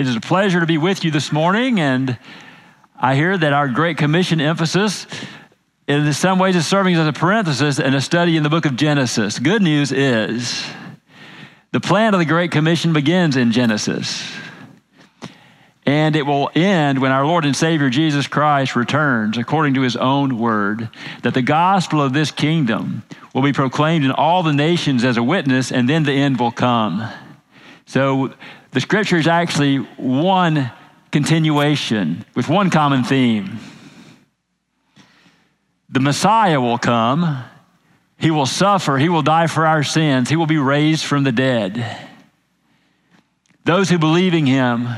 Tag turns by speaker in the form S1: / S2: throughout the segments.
S1: It is a pleasure to be with you this morning, and I hear that our Great Commission emphasis in some ways is serving as a parenthesis in a study in the book of Genesis. Good news is the plan of the Great Commission begins in Genesis. And it will end when our Lord and Savior Jesus Christ returns, according to his own word, that the gospel of this kingdom will be proclaimed in all the nations as a witness, and then the end will come. So the scripture is actually one continuation with one common theme. The Messiah will come, he will suffer, he will die for our sins, he will be raised from the dead. Those who believe in him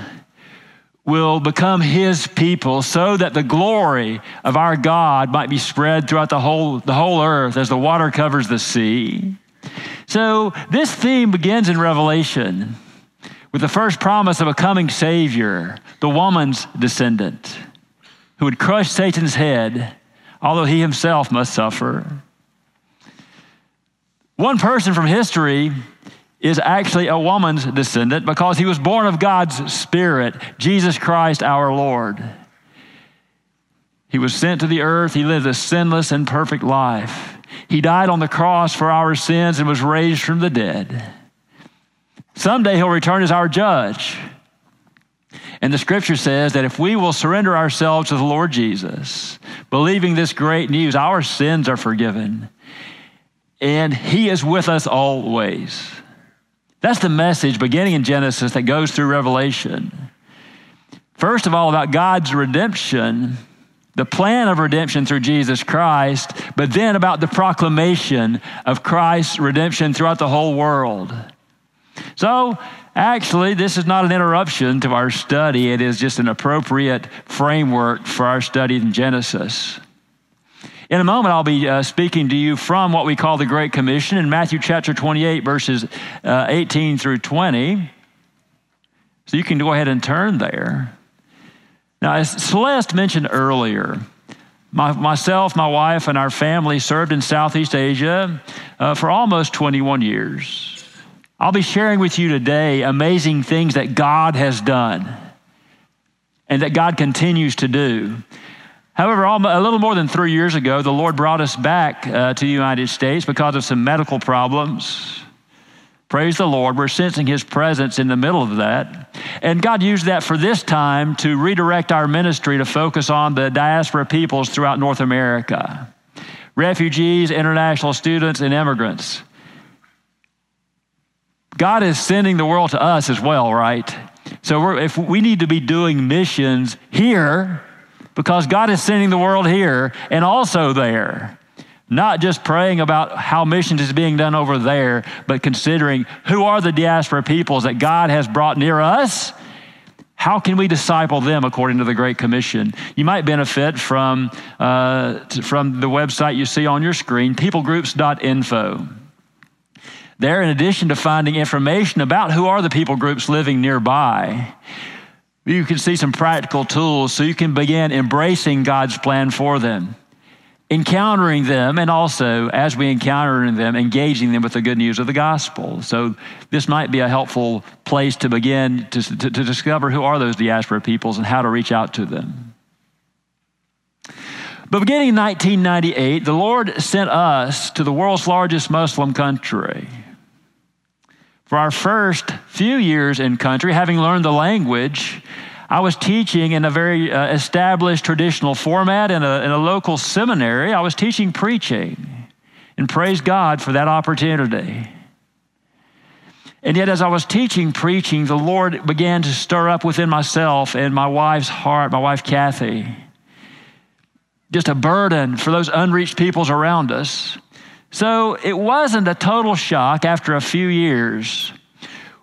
S1: will become his people so that the glory of our God might be spread throughout the whole, the whole earth as the water covers the sea. So this theme begins in Revelation with the first promise of a coming Savior, the woman's descendant, who would crush Satan's head, although he himself must suffer. One person from history is actually a woman's descendant because he was born of God's Spirit, Jesus Christ our Lord. He was sent to the earth, he lived a sinless and perfect life. He died on the cross for our sins and was raised from the dead. Someday he'll return as our judge. And the scripture says that if we will surrender ourselves to the Lord Jesus, believing this great news, our sins are forgiven. And he is with us always. That's the message beginning in Genesis that goes through Revelation. First of all, about God's redemption, the plan of redemption through Jesus Christ, but then about the proclamation of Christ's redemption throughout the whole world. So, actually, this is not an interruption to our study, it is just an appropriate framework for our study in Genesis. In a moment, I'll be uh, speaking to you from what we call the Great Commission in Matthew chapter 28, verses uh, 18 through 20. So you can go ahead and turn there. Now, as Celeste mentioned earlier, my, myself, my wife, and our family served in Southeast Asia uh, for almost 21 years. I'll be sharing with you today amazing things that God has done and that God continues to do. However, a little more than three years ago, the Lord brought us back uh, to the United States because of some medical problems. Praise the Lord. We're sensing His presence in the middle of that. And God used that for this time to redirect our ministry to focus on the diaspora peoples throughout North America refugees, international students, and immigrants. God is sending the world to us as well, right? So if we need to be doing missions here because God is sending the world here and also there. Not just praying about how missions is being done over there, but considering who are the diaspora peoples that God has brought near us. How can we disciple them according to the Great Commission? You might benefit from, uh, from the website you see on your screen, peoplegroups.info. There, in addition to finding information about who are the people groups living nearby, you can see some practical tools so you can begin embracing God's plan for them, encountering them, and also, as we encounter them, engaging them with the good news of the gospel. So, this might be a helpful place to begin to, to, to discover who are those diaspora peoples and how to reach out to them. But beginning in 1998, the Lord sent us to the world's largest Muslim country. For our first few years in country, having learned the language, I was teaching in a very uh, established traditional format in a, in a local seminary. I was teaching preaching, and praise God for that opportunity. And yet, as I was teaching preaching, the Lord began to stir up within myself and my wife's heart, my wife Kathy, just a burden for those unreached peoples around us. So it wasn't a total shock after a few years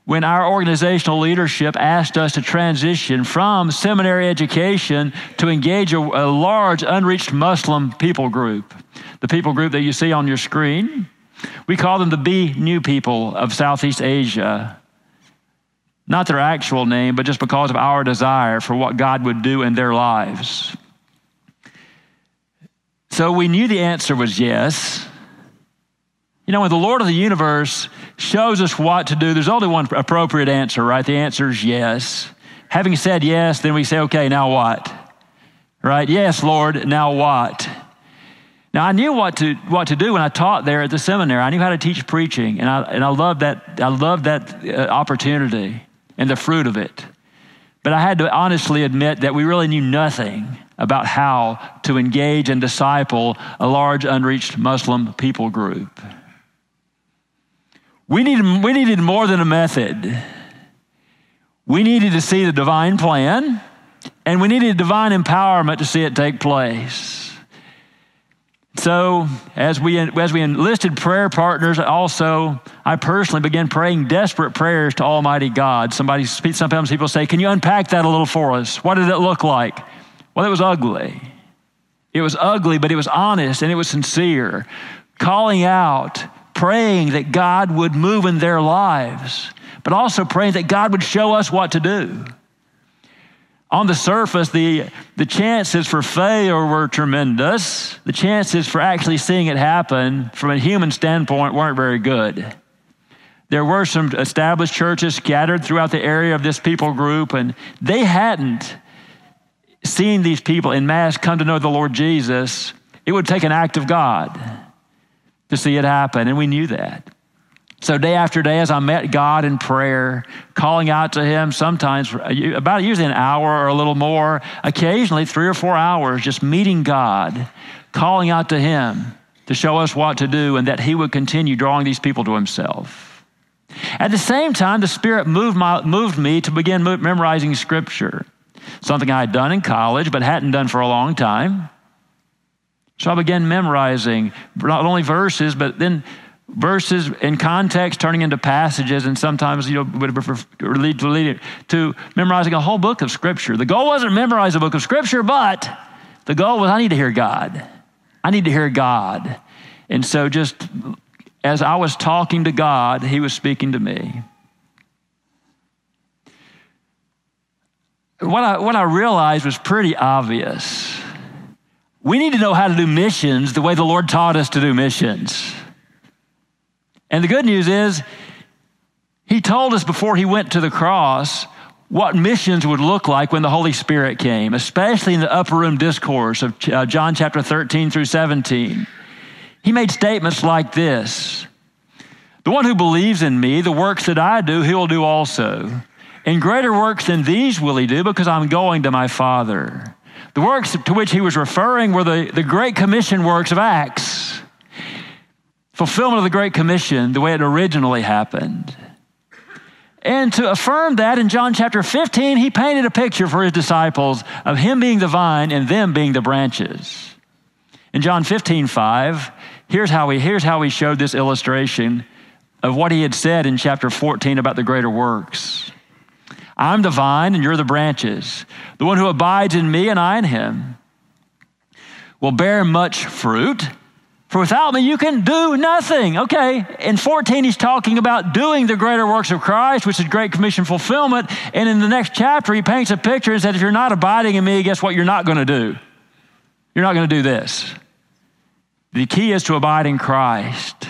S1: when our organizational leadership asked us to transition from seminary education to engage a, a, large unreached Muslim people group. The people group that you see on your screen, we call them the Be New people of Southeast Asia. Not their actual name, but just because of our desire for what God would do in their lives. So we knew the answer was yes. You know, when the Lord of the universe shows us what to do, there's only one appropriate answer, right? The answer is yes. Having said yes, then we say, okay, now what? Right? Yes, Lord, now what? Now, I knew what to, what to do when I taught there at the seminary. I knew how to teach preaching, and I, and I loved that, I loved that uh, opportunity and the fruit of it. But I had to honestly admit that we really knew nothing about how to engage and disciple a large unreached Muslim people group. We needed, we needed more than a method. We needed to see the divine plan, and we needed divine empowerment to see it take place. So, as we, as we enlisted prayer partners, also, I personally began praying desperate prayers to Almighty God. Somebody, sometimes people say, Can you unpack that a little for us? What did it look like? Well, it was ugly. It was ugly, but it was honest and it was sincere. Calling out, praying that God would move in their lives but also praying that God would show us what to do. On the surface, the, the chances for failure were tremendous. The chances for actually seeing it happen from a human standpoint weren't very good. There were some established churches scattered throughout the area of this people group, and they hadn't seen these people in mass come to know the Lord Jesus. It would take an act of God to see it happen, and we knew that. So, day after day, as I met God in prayer, calling out to Him, sometimes about usually an hour or a little more, occasionally three or four hours, just meeting God, calling out to Him to show us what to do, and that He would continue drawing these people to Himself. At the same time, the Spirit moved, my, moved me to begin memorizing Scripture, something I had done in college but hadn't done for a long time. So I began memorizing not only verses, but then verses in context turning into passages and sometimes you know would lead to, lead to memorizing a whole book of scripture. The goal wasn't memorize a book of scripture but the goal was i need to hear god. I need to hear god. And so just as i was talking to god he was speaking to me. What i, what I realized was pretty obvious we need to know how to do missions the way the lord taught us to do missions and the good news is, he told us before he went to the cross what missions would look like when the Holy Spirit came, especially in the upper room discourse of uh, John chapter 13 through 17. He made statements like this The one who believes in me, the works that I do, he will do also. And greater works than these will he do because I'm going to my Father. The works to which he was referring were the, the Great Commission works of Acts fulfillment of the Great Commission the way it originally happened. And to affirm that in John chapter 15, he painted a picture for his disciples of him being the vine and them being the branches. In John 15, 5, here's how he, here's how he showed this illustration of what he had said in chapter 14 about the greater works. I'm the vine and you're the branches. The one who abides in me and I in him will bear much fruit. For without me, you can do nothing. Okay. In 14, he's talking about doing the greater works of Christ, which is Great Commission fulfillment. And in the next chapter, he paints a picture and says, if you're not abiding in me, guess what you're not going to do? You're not going to do this. The key is to abide in Christ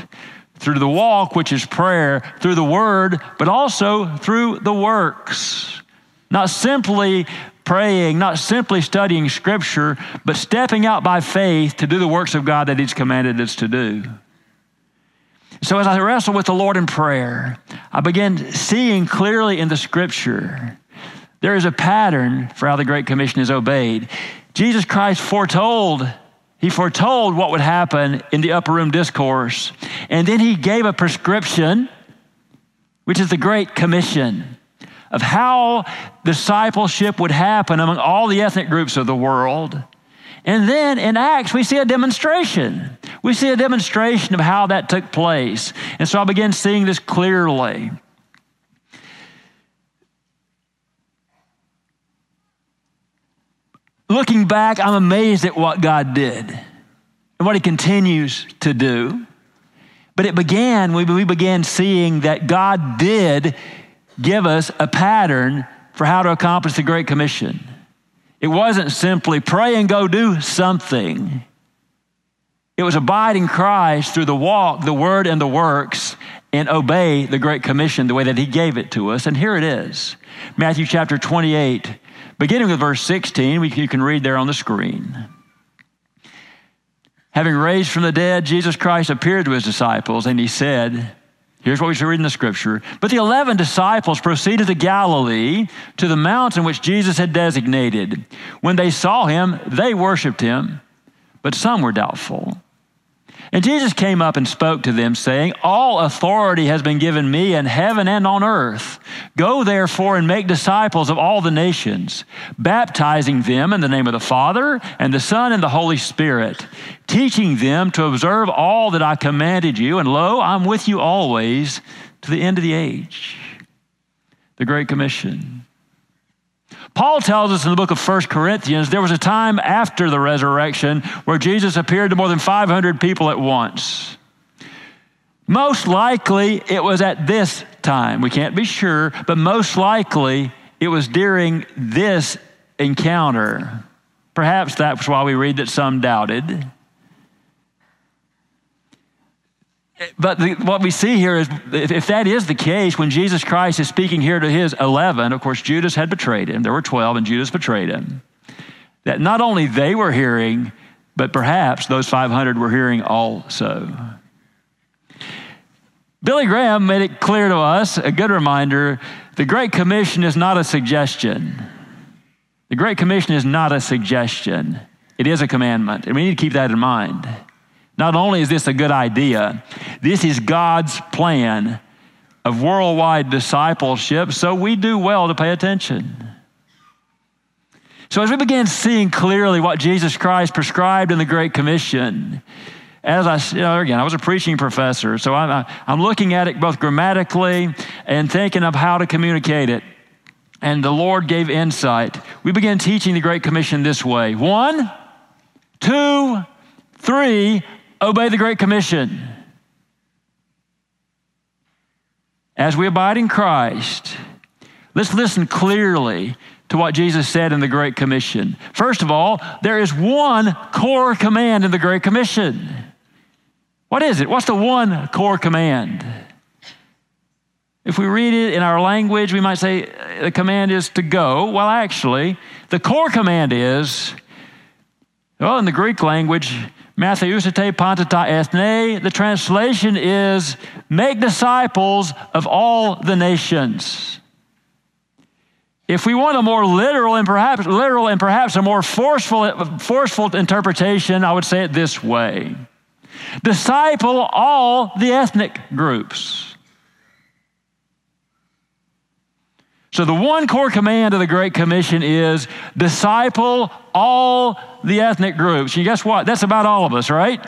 S1: through the walk, which is prayer, through the word, but also through the works. Not simply praying, not simply studying Scripture, but stepping out by faith to do the works of God that He's commanded us to do. So, as I wrestle with the Lord in prayer, I begin seeing clearly in the Scripture there is a pattern for how the Great Commission is obeyed. Jesus Christ foretold he foretold what would happen in the upper room discourse. And then he gave a prescription, which is the Great Commission of how discipleship would happen among all the ethnic groups of the world. And then in Acts, we see a demonstration. We see a demonstration of how that took place. And so I began seeing this clearly. Looking back, I'm amazed at what God did and what He continues to do. But it began, we began seeing that God did give us a pattern for how to accomplish the Great Commission. It wasn't simply pray and go do something. It was abiding Christ through the walk, the word, and the works, and obey the Great Commission the way that He gave it to us. And here it is Matthew chapter 28, beginning with verse 16. you can read there on the screen. Having raised from the dead, Jesus Christ appeared to his disciples, and he said, Here's what we should read in the scripture. But the 11 disciples proceeded to Galilee, to the mountain which Jesus had designated. When they saw him, they worshiped him, but some were doubtful. And Jesus came up and spoke to them, saying, All authority has been given me in heaven and on earth. Go therefore and make disciples of all the nations, baptizing them in the name of the Father and the Son and the Holy Spirit, teaching them to observe all that I commanded you. And lo, I'm with you always to the end of the age. The Great Commission. Paul tells us in the book of 1 Corinthians there was a time after the resurrection where Jesus appeared to more than 500 people at once. Most likely it was at this time. We can't be sure, but most likely it was during this encounter. Perhaps that's why we read that some doubted. But the, what we see here is if, if, that is the case, when Jesus Christ is speaking here to his 11, of course, Judas had betrayed him. There were 12, and Judas betrayed him. That not only they were hearing, but perhaps those 500 were hearing also. Billy Graham made it clear to us, a good reminder the Great Commission is not a suggestion. The Great Commission is not a suggestion, it is a commandment. And we need to keep that in mind. Not only is this a good idea, this is God's plan of worldwide discipleship, so we do well to pay attention. So, as we begin seeing clearly what Jesus Christ prescribed in the Great Commission, as I, you know, again, I was a preaching professor, so I'm, I'm looking at it both grammatically and thinking of how to communicate it. And the Lord gave insight. We began teaching the Great Commission this way one, two, three, obey the Great Commission. As we abide in Christ, let's listen clearly to what Jesus said in the Great Commission. First of all, there is one core command in the Great Commission. What is it? What's the one core command? If we read it in our language, we might say uh, the command is to go. Well, actually, the core command is, well, in the Greek language, Matheteusate panta ta ethne. The translation is make disciples of all the nations. If we want a more literal and perhaps literal and perhaps a more forceful, forceful interpretation, I would say it this way. Disciple all the ethnic groups. So, the one core command of the Great Commission is disciple all the ethnic groups. And guess what? That's about all of us, right?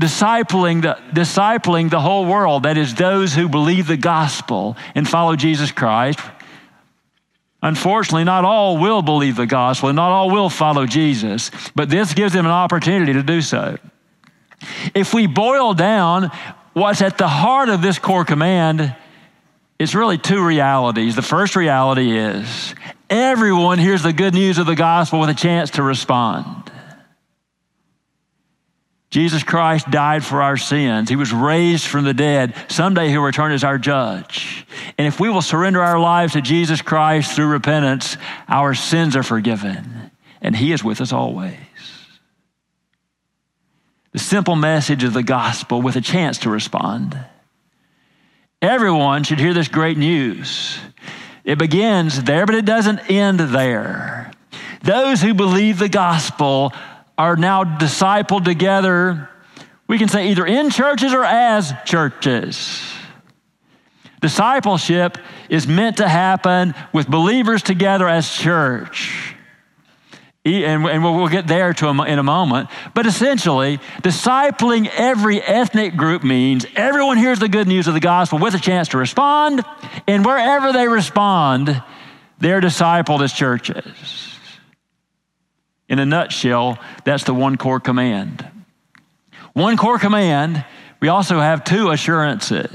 S1: Discipling the, discipling the whole world, that is, those who believe the gospel and follow Jesus Christ. Unfortunately, not all will believe the gospel and not all will follow Jesus, but this gives them an opportunity to do so. If we boil down what's at the heart of this core command, it's really two realities. The first reality is everyone hears the good news of the gospel with a chance to respond. Jesus Christ died for our sins. He was raised from the dead. Someday he'll return as our judge. And if we will surrender our lives to Jesus Christ through repentance, our sins are forgiven. And he is with us always. The simple message of the gospel with a chance to respond. Everyone should hear this great news. It begins there, but it doesn't end there. Those who believe the gospel are now discipled together, we can say either in churches or as churches. Discipleship is meant to happen with believers together as church and, we'll get there to in a moment. But essentially, discipling every ethnic group means everyone hears the good news of the gospel with a chance to respond, and wherever they respond, they're discipled as churches. In a nutshell, that's the one core command. One core command, we also have two assurances.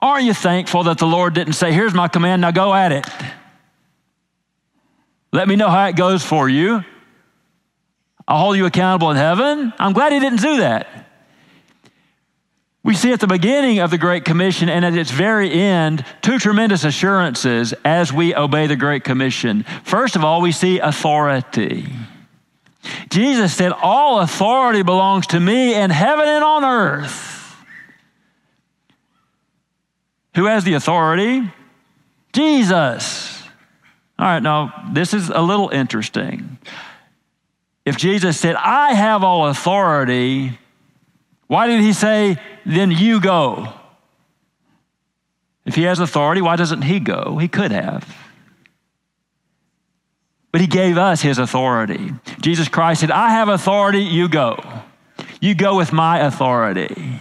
S1: Are you thankful that the Lord didn't say, Here's my command, now go at it? Let me know how it goes for you. I'll hold you accountable in heaven. I'm glad he didn't do that. We see at the beginning of the Great Commission and at its very end two tremendous assurances as we obey the Great Commission. First of all, we see authority. Jesus said, All authority belongs to me in heaven and on earth. Who has the authority? Jesus. All right, now this is a little interesting. If Jesus said, I have all authority, why did he say, then you go? If he has authority, why doesn't he go? He could have. But he gave us his authority. Jesus Christ said, I have authority, you go. You go with my authority.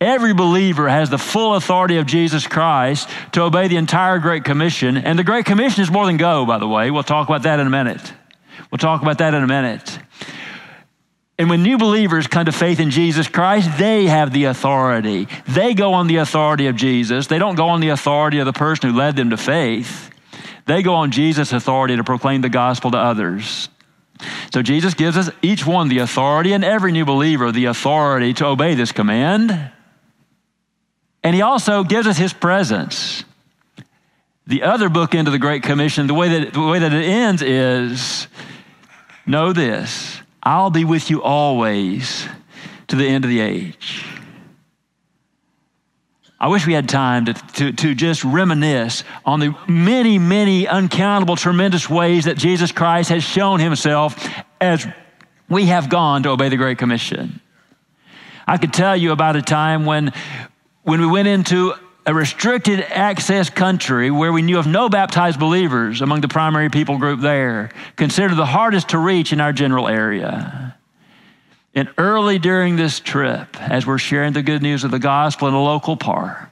S1: Every believer has the full authority of Jesus Christ to obey the entire Great Commission. And the Great Commission is more than go, by the way. We'll talk about that in a minute. We'll talk about that in a minute. And when new believers come to faith in Jesus Christ, they have the authority. They go on the authority of Jesus. They don't go on the authority of the person who led them to faith. They go on Jesus' authority to proclaim the gospel to others. So Jesus gives us each one the authority and every new believer the authority to obey this command. And he also gives us his presence. The other book into the Great Commission, the way that, the way that it ends is know this I'll be with you always to the end of the age. I wish we had time to, to, to, just reminisce on the many, many uncountable, tremendous ways that Jesus Christ has shown himself as we have gone to obey the Great Commission. I could tell you about a time when, when we went into a restricted access country where we knew of no baptized believers among the primary people group there, considered the hardest to reach in our general area. And early during this trip, as we're sharing the good news of the gospel in a local park,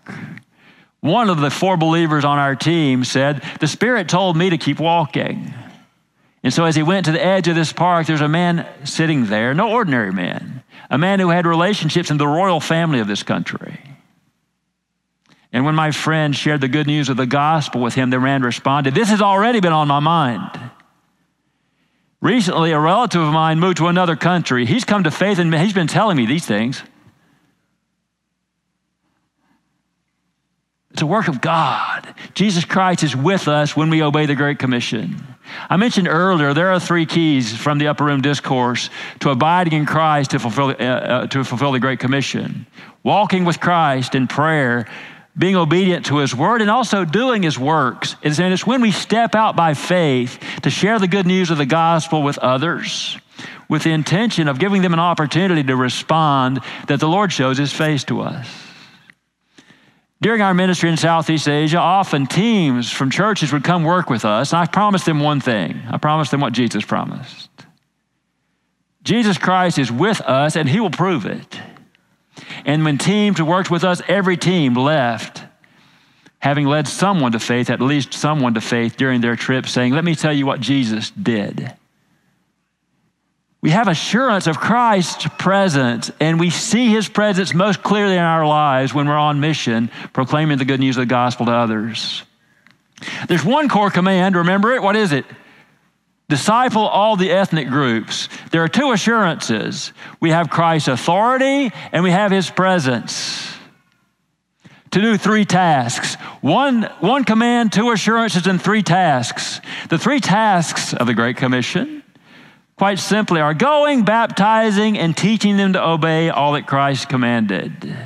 S1: one of the four believers on our team said, The Spirit told me to keep walking. And so as he went to the edge of this park, there's a man sitting there, no ordinary man, a man who had relationships in the royal family of this country. And when my friend shared the good news of the gospel with him, the man responded, This has already been on my mind. Recently, a relative of mine moved to another country. He's come to faith and he's been telling me these things. It's a work of God. Jesus Christ is with us when we obey the Great Commission. I mentioned earlier there are three keys from the Upper Room Discourse to abiding in Christ to fulfill, uh, uh, to fulfill the Great Commission. Walking with Christ in prayer being obedient to his word and also doing his works. And it's when we step out by faith to share the good news of the gospel with others with the intention of giving them an opportunity to respond that the Lord shows his face to us. During our ministry in Southeast Asia, often teams from churches would come work with us, and I promised them one thing. I promised them what Jesus promised. Jesus Christ is with us, and he will prove it. And when teams worked with us, every team left having led someone to faith, at least someone to faith during their trip, saying, Let me tell you what Jesus did. We have assurance of Christ's presence, and we see his presence most clearly in our lives when we're on mission, proclaiming the good news of the gospel to others. There's one core command, remember it? What is it? Disciple all the ethnic groups. There are two assurances we have Christ's authority and we have his presence. To do three tasks one, one command, two assurances, and three tasks. The three tasks of the Great Commission, quite simply, are going, baptizing, and teaching them to obey all that Christ commanded.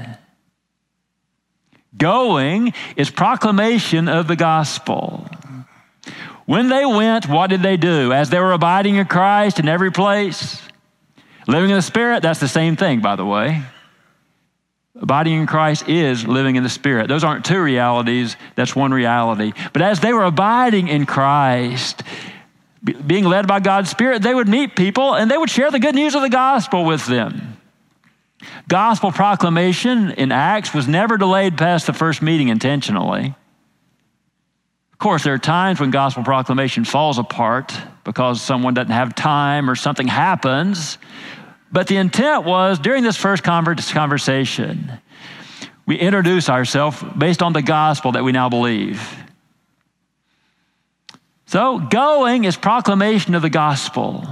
S1: Going is proclamation of the gospel. When they went, what did they do? As they were abiding in Christ in every place, living in the Spirit, that's the same thing, by the way. Abiding in Christ is living in the Spirit. Those aren't two realities, that's one reality. But as they were abiding in Christ, being led by God's Spirit, they would meet people and they would share the good news of the gospel with them. Gospel proclamation in Acts was never delayed past the first meeting intentionally course, there are times when gospel proclamation falls apart because someone doesn't have time or something happens. But the intent was during this first conversation, we introduce ourselves based on the gospel that we now believe. So, going is proclamation of the gospel.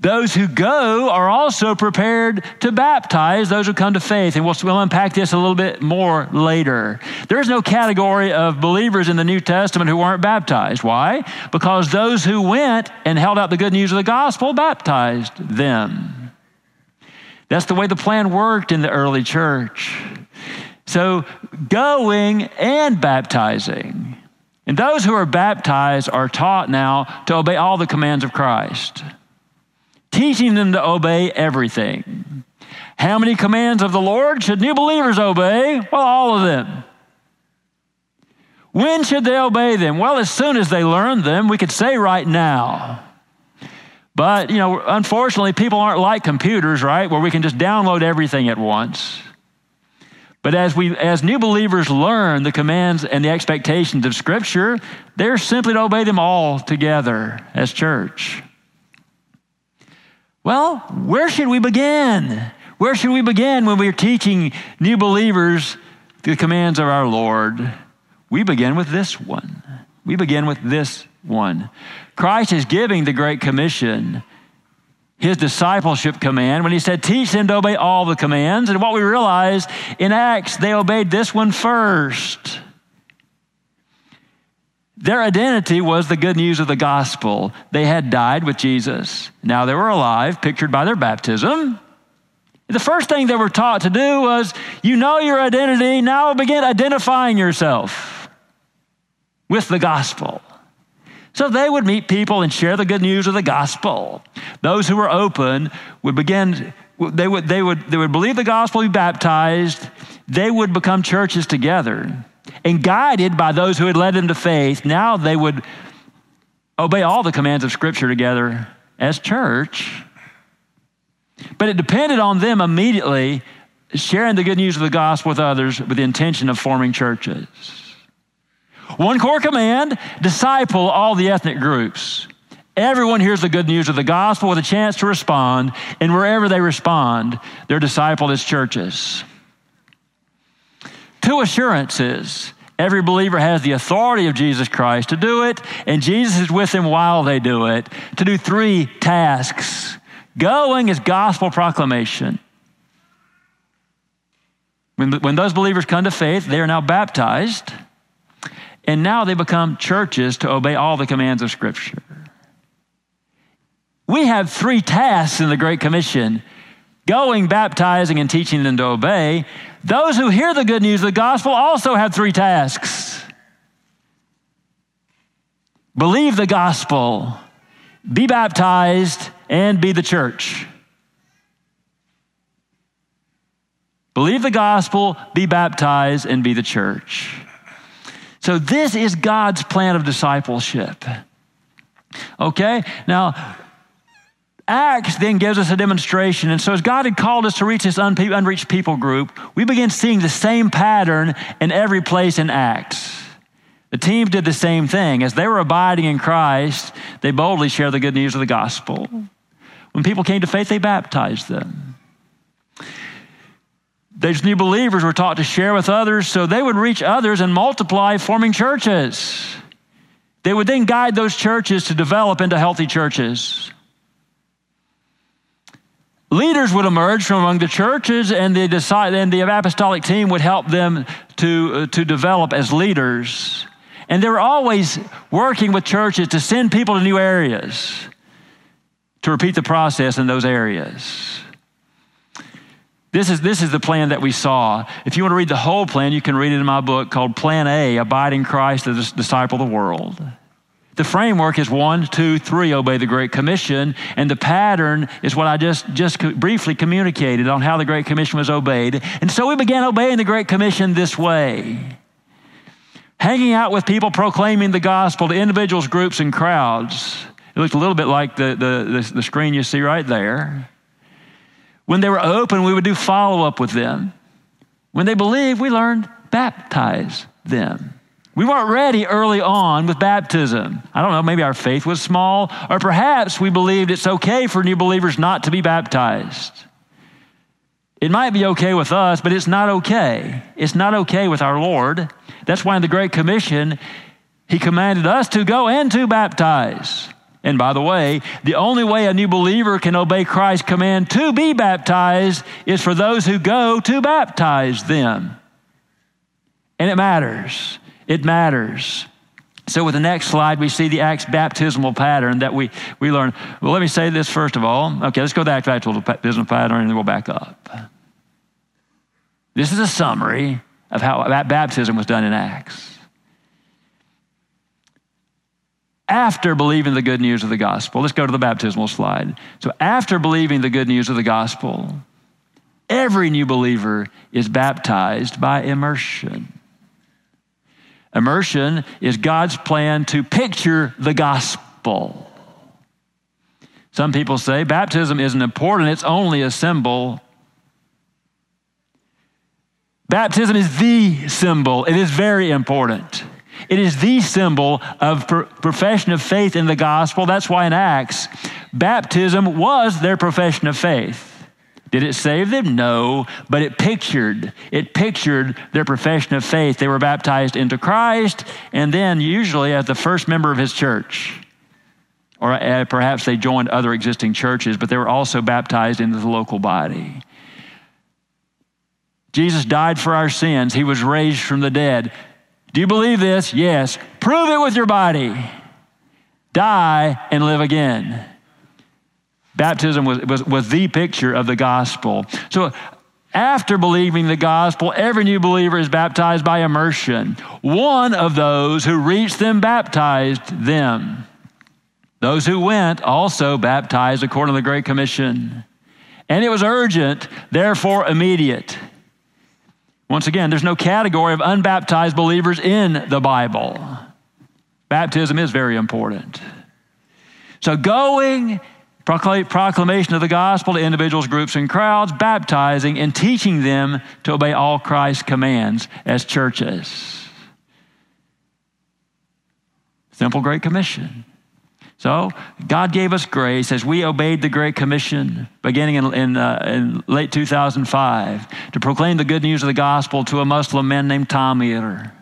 S1: Those who go are also prepared to baptize those who come to faith. And we'll, we'll, unpack this a little bit more later. There's no category of believers in the New Testament who weren't baptized. Why? Because those who went and held out the good news of the gospel baptized them. That's the way the plan worked in the early church. So, going and baptizing. And those who are baptized are taught now to obey all the commands of Christ teaching them to obey everything. How many commands of the Lord should new believers obey? Well, all of them. When should they obey them? Well, as soon as they learn them, we could say right now. But, you know, unfortunately, people aren't like computers, right, where we can just download everything at once. But as we as new believers learn the commands and the expectations of scripture, they're simply to obey them all together as church. Well, where should we begin? Where should we begin when we're teaching new believers the commands of our Lord? We begin with this one. We begin with this one. Christ is giving the Great Commission, his discipleship command, when he said, Teach them to obey all the commands. And what we realize in Acts, they obeyed this one first. Their identity was the good news of the gospel. They had died with Jesus. Now they were alive, pictured by their baptism. The first thing they were taught to do was you know your identity, now begin identifying yourself with the gospel. So they would meet people and share the good news of the gospel. Those who were open would begin, they would, they would, they would believe the gospel, be baptized, they would become churches together and guided by those who had led them to faith, now they would obey all the commands of Scripture together as church. But it depended on them immediately sharing the good news of the gospel with others with the intention of forming churches. One core command disciple all the ethnic groups. Everyone hears the good news of the gospel with a chance to respond, and wherever they respond, they're discipled as churches. Two assurances. Every believer has the authority of Jesus Christ to do it, and Jesus is with them while they do it. To do three tasks. Going is gospel proclamation. When, when those believers come to faith, they are now baptized, and now they become churches to obey all the commands of Scripture. We have three tasks in the Great Commission going, baptizing, and teaching them to obey. Those who hear the good news of the gospel also have three tasks believe the gospel, be baptized, and be the church. Believe the gospel, be baptized, and be the church. So, this is God's plan of discipleship. Okay? Now, Acts then gives us a demonstration. And so, as God had called us to reach this unreached people group, we begin seeing the same pattern in every place in Acts. The team did the same thing. As they were abiding in Christ, they boldly shared the good news of the gospel. When people came to faith, they baptized them. These new believers were taught to share with others so they would reach others and multiply, forming churches. They would then guide those churches to develop into healthy churches. Leaders would emerge from among the churches, and the, and the apostolic team would help them to, uh, to develop as leaders. And they were always working with churches to send people to new areas, to repeat the process in those areas. This is, this is the plan that we saw. If you want to read the whole plan, you can read it in my book called Plan A Abiding Christ, the Disciple of the World. The framework is one, two, three, obey the Great Commission. And the pattern is what I just, just briefly communicated on how the Great Commission was obeyed. And so we began obeying the Great Commission this way hanging out with people proclaiming the gospel to individuals, groups, and crowds. It looked a little bit like the, the, the, the screen you see right there. When they were open, we would do follow up with them. When they believed, we learned baptize them. We weren't ready early on with baptism. I don't know, maybe our faith was small, or perhaps we believed it's okay for new believers not to be baptized. It might be okay with us, but it's not okay. It's not okay with our Lord. That's why in the Great Commission, He commanded us to go and to baptize. And by the way, the only way a new believer can obey Christ's command to be baptized is for those who go to baptize them. And it matters. It matters. So, with the next slide, we see the Acts baptismal pattern that we, we learn. Well, let me say this first of all. Okay, let's go to the Acts baptismal pattern and then we'll back up. This is a summary of how that baptism was done in Acts. After believing the good news of the gospel, let's go to the baptismal slide. So, after believing the good news of the gospel, every new believer is baptized by immersion. Immersion is God's plan to picture the gospel. Some people say baptism isn't important, it's only a symbol. Baptism is the symbol, it is very important. It is the symbol of profession of faith in the gospel. That's why in Acts, baptism was their profession of faith. Did it save them? No, but it pictured, it pictured their profession of faith. They were baptized into Christ, and then usually as the first member of his church. Or uh, perhaps they joined other existing churches, but they were also baptized into the local body. Jesus died for our sins. He was raised from the dead. Do you believe this? Yes. Prove it with your body. Die and live again. Baptism was, was, was the picture of the gospel. So after believing the gospel, every new believer is baptized by immersion. One of those who reached them baptized them. Those who went also baptized according to the Great Commission. And it was urgent, therefore immediate. Once again, there's no category of unbaptized believers in the Bible. Baptism is very important. So, going proclamation of the gospel to individuals, groups, and crowds, baptizing and teaching them to obey all Christ's commands as churches. Simple Great Commission. So, God gave us grace as we obeyed the Great Commission beginning in, in, uh, in, late 2005 to proclaim the good news of the gospel to a Muslim man named Tamir.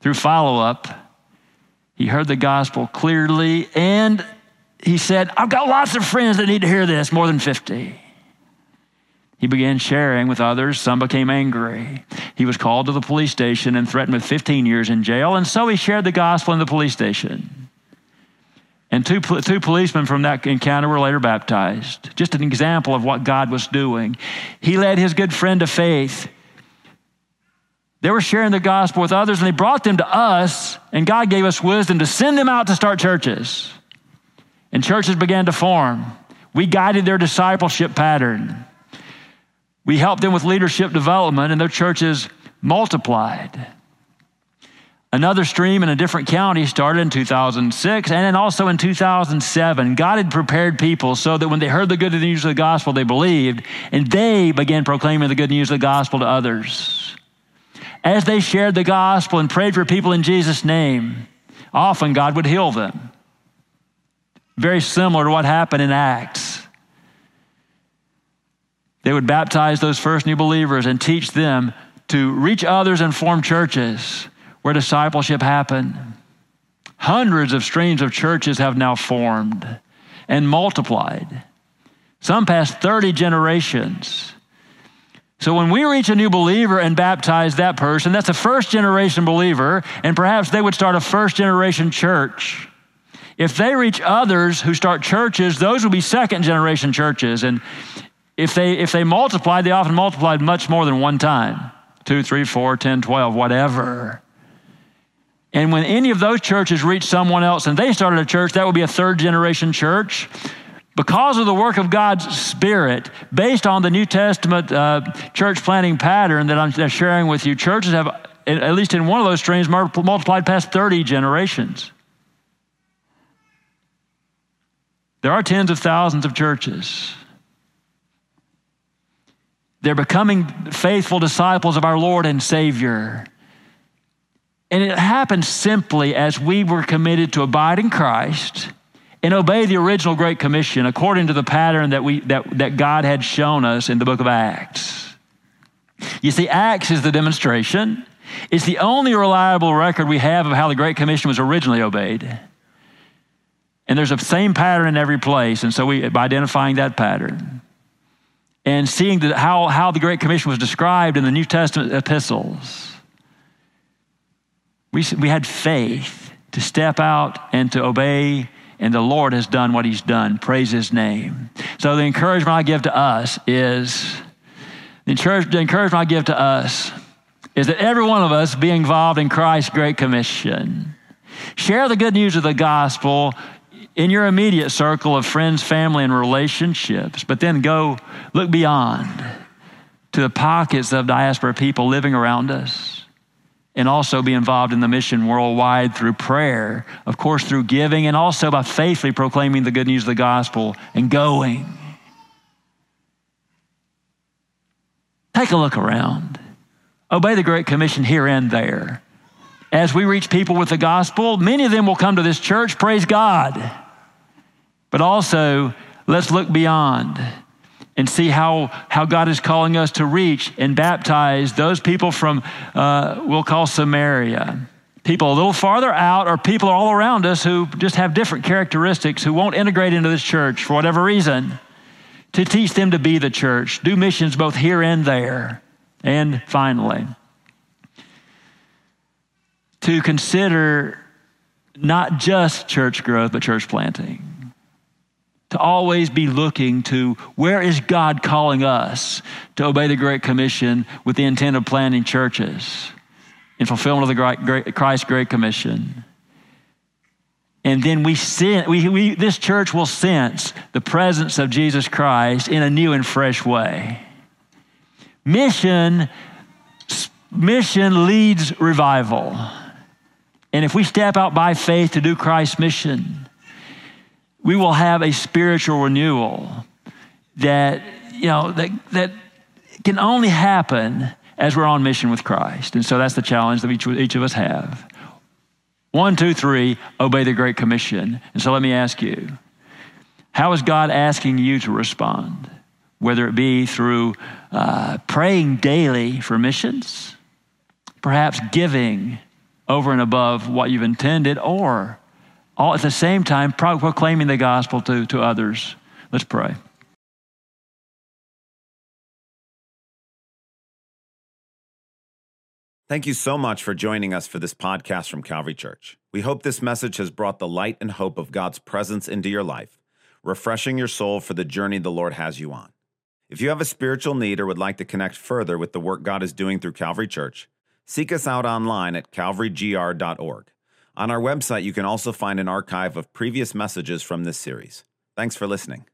S1: Through follow up, he heard the gospel clearly and he said, I've got lots of friends that need to hear this, more than 50. He began sharing with others. Some became angry. He was called to the police station and threatened with 15 years in jail, and so he shared the gospel in the police station. And two, two policemen from that encounter were later baptized. Just an example of what God was doing. He led his good friend to faith. They were sharing the gospel with others, and they brought them to us, and God gave us wisdom to send them out to start churches and churches began to form. We guided their discipleship pattern. We helped them with leadership development, and their churches multiplied. Another stream in a different county started in 2006 and then also in 2007. God had prepared people so that when they heard the good news of the gospel, they believed, and they began proclaiming the good news of the gospel to others. As they shared the gospel and prayed for people in Jesus' name, often God would heal them. Very similar to what happened in Acts. They would baptize those first new believers and teach them to reach others and form churches where discipleship happened. Hundreds of streams of churches have now formed and multiplied, some past 30 generations. So when we reach a new believer and baptize that person, that's a first generation believer, and perhaps they would start a first generation church. If they reach others who start churches, those will be second generation churches. And if they, if they multiply, they often multiplied much more than one time two, three, four, ten, twelve, whatever. And when any of those churches reach someone else and they started a church, that would be a third generation church. Because of the work of God's Spirit, based on the New Testament uh, church planting pattern that I'm sharing with you, churches have, at least in one of those streams, multiplied past 30 generations. There are tens of thousands of churches. They're becoming faithful disciples of our Lord and Savior. And it happened simply as we were committed to abide in Christ and obey the original Great Commission according to the pattern that, we, that, that God had shown us in the book of Acts. You see, Acts is the demonstration. It's the only reliable record we have of how the Great Commission was originally obeyed. And there's a same pattern in every place. And so we, by identifying that pattern and seeing how, how the Great Commission was described in the New Testament epistles, we, we had faith to step out and to obey, and the Lord has done what He's done. Praise His name. So the encouragement I give to us is the encouragement I give to us is that every one of us be involved in Christ's Great Commission. Share the good news of the gospel in your immediate circle of friends, family, and relationships, but then go look beyond to the pockets of diaspora people living around us and also be involved in the mission worldwide through prayer, of course, through giving, and also by faithfully proclaiming the good news of the gospel and going. Take a look around. Obey the Great Commission here and there. As we reach people with the gospel, many of them will come to this church, praise God. But also, let's look beyond and see how, how God is calling us to reach and baptize those people from, uh, we'll call Samaria. People a little farther out, or people all around us who just have different characteristics, who won't integrate into this church for whatever reason, to teach them to be the church, do missions both here and there. And finally, to consider not just church growth, but church planting to always be looking to where is God calling us to obey the Great Commission with the intent of planting churches in fulfillment of the Christ's Great Commission. And then we, sen- we, we, this church will sense the presence of Jesus Christ in a new and fresh way. Mission, mission leads revival. And if we step out by faith to do Christ's mission, we will have a spiritual renewal that, you know, that, that can only happen as we're on mission with Christ. And so that's the challenge that each, each of us have. One, two, three, obey the Great Commission. And so let me ask you how is God asking you to respond? Whether it be through uh, praying daily for missions, perhaps giving over and above what you've intended, or all at the same time proclaiming the gospel to, to others. Let's pray.
S2: Thank you so much for joining us for this podcast from Calvary Church. We hope this message has brought the light and hope of God's presence into your life, refreshing your soul for the journey the Lord has you on. If you have a spiritual need or would like to connect further with the work God is doing through Calvary Church, seek us out online at calvarygr.org. On our website, you can also find an archive of previous messages from this series. Thanks for listening.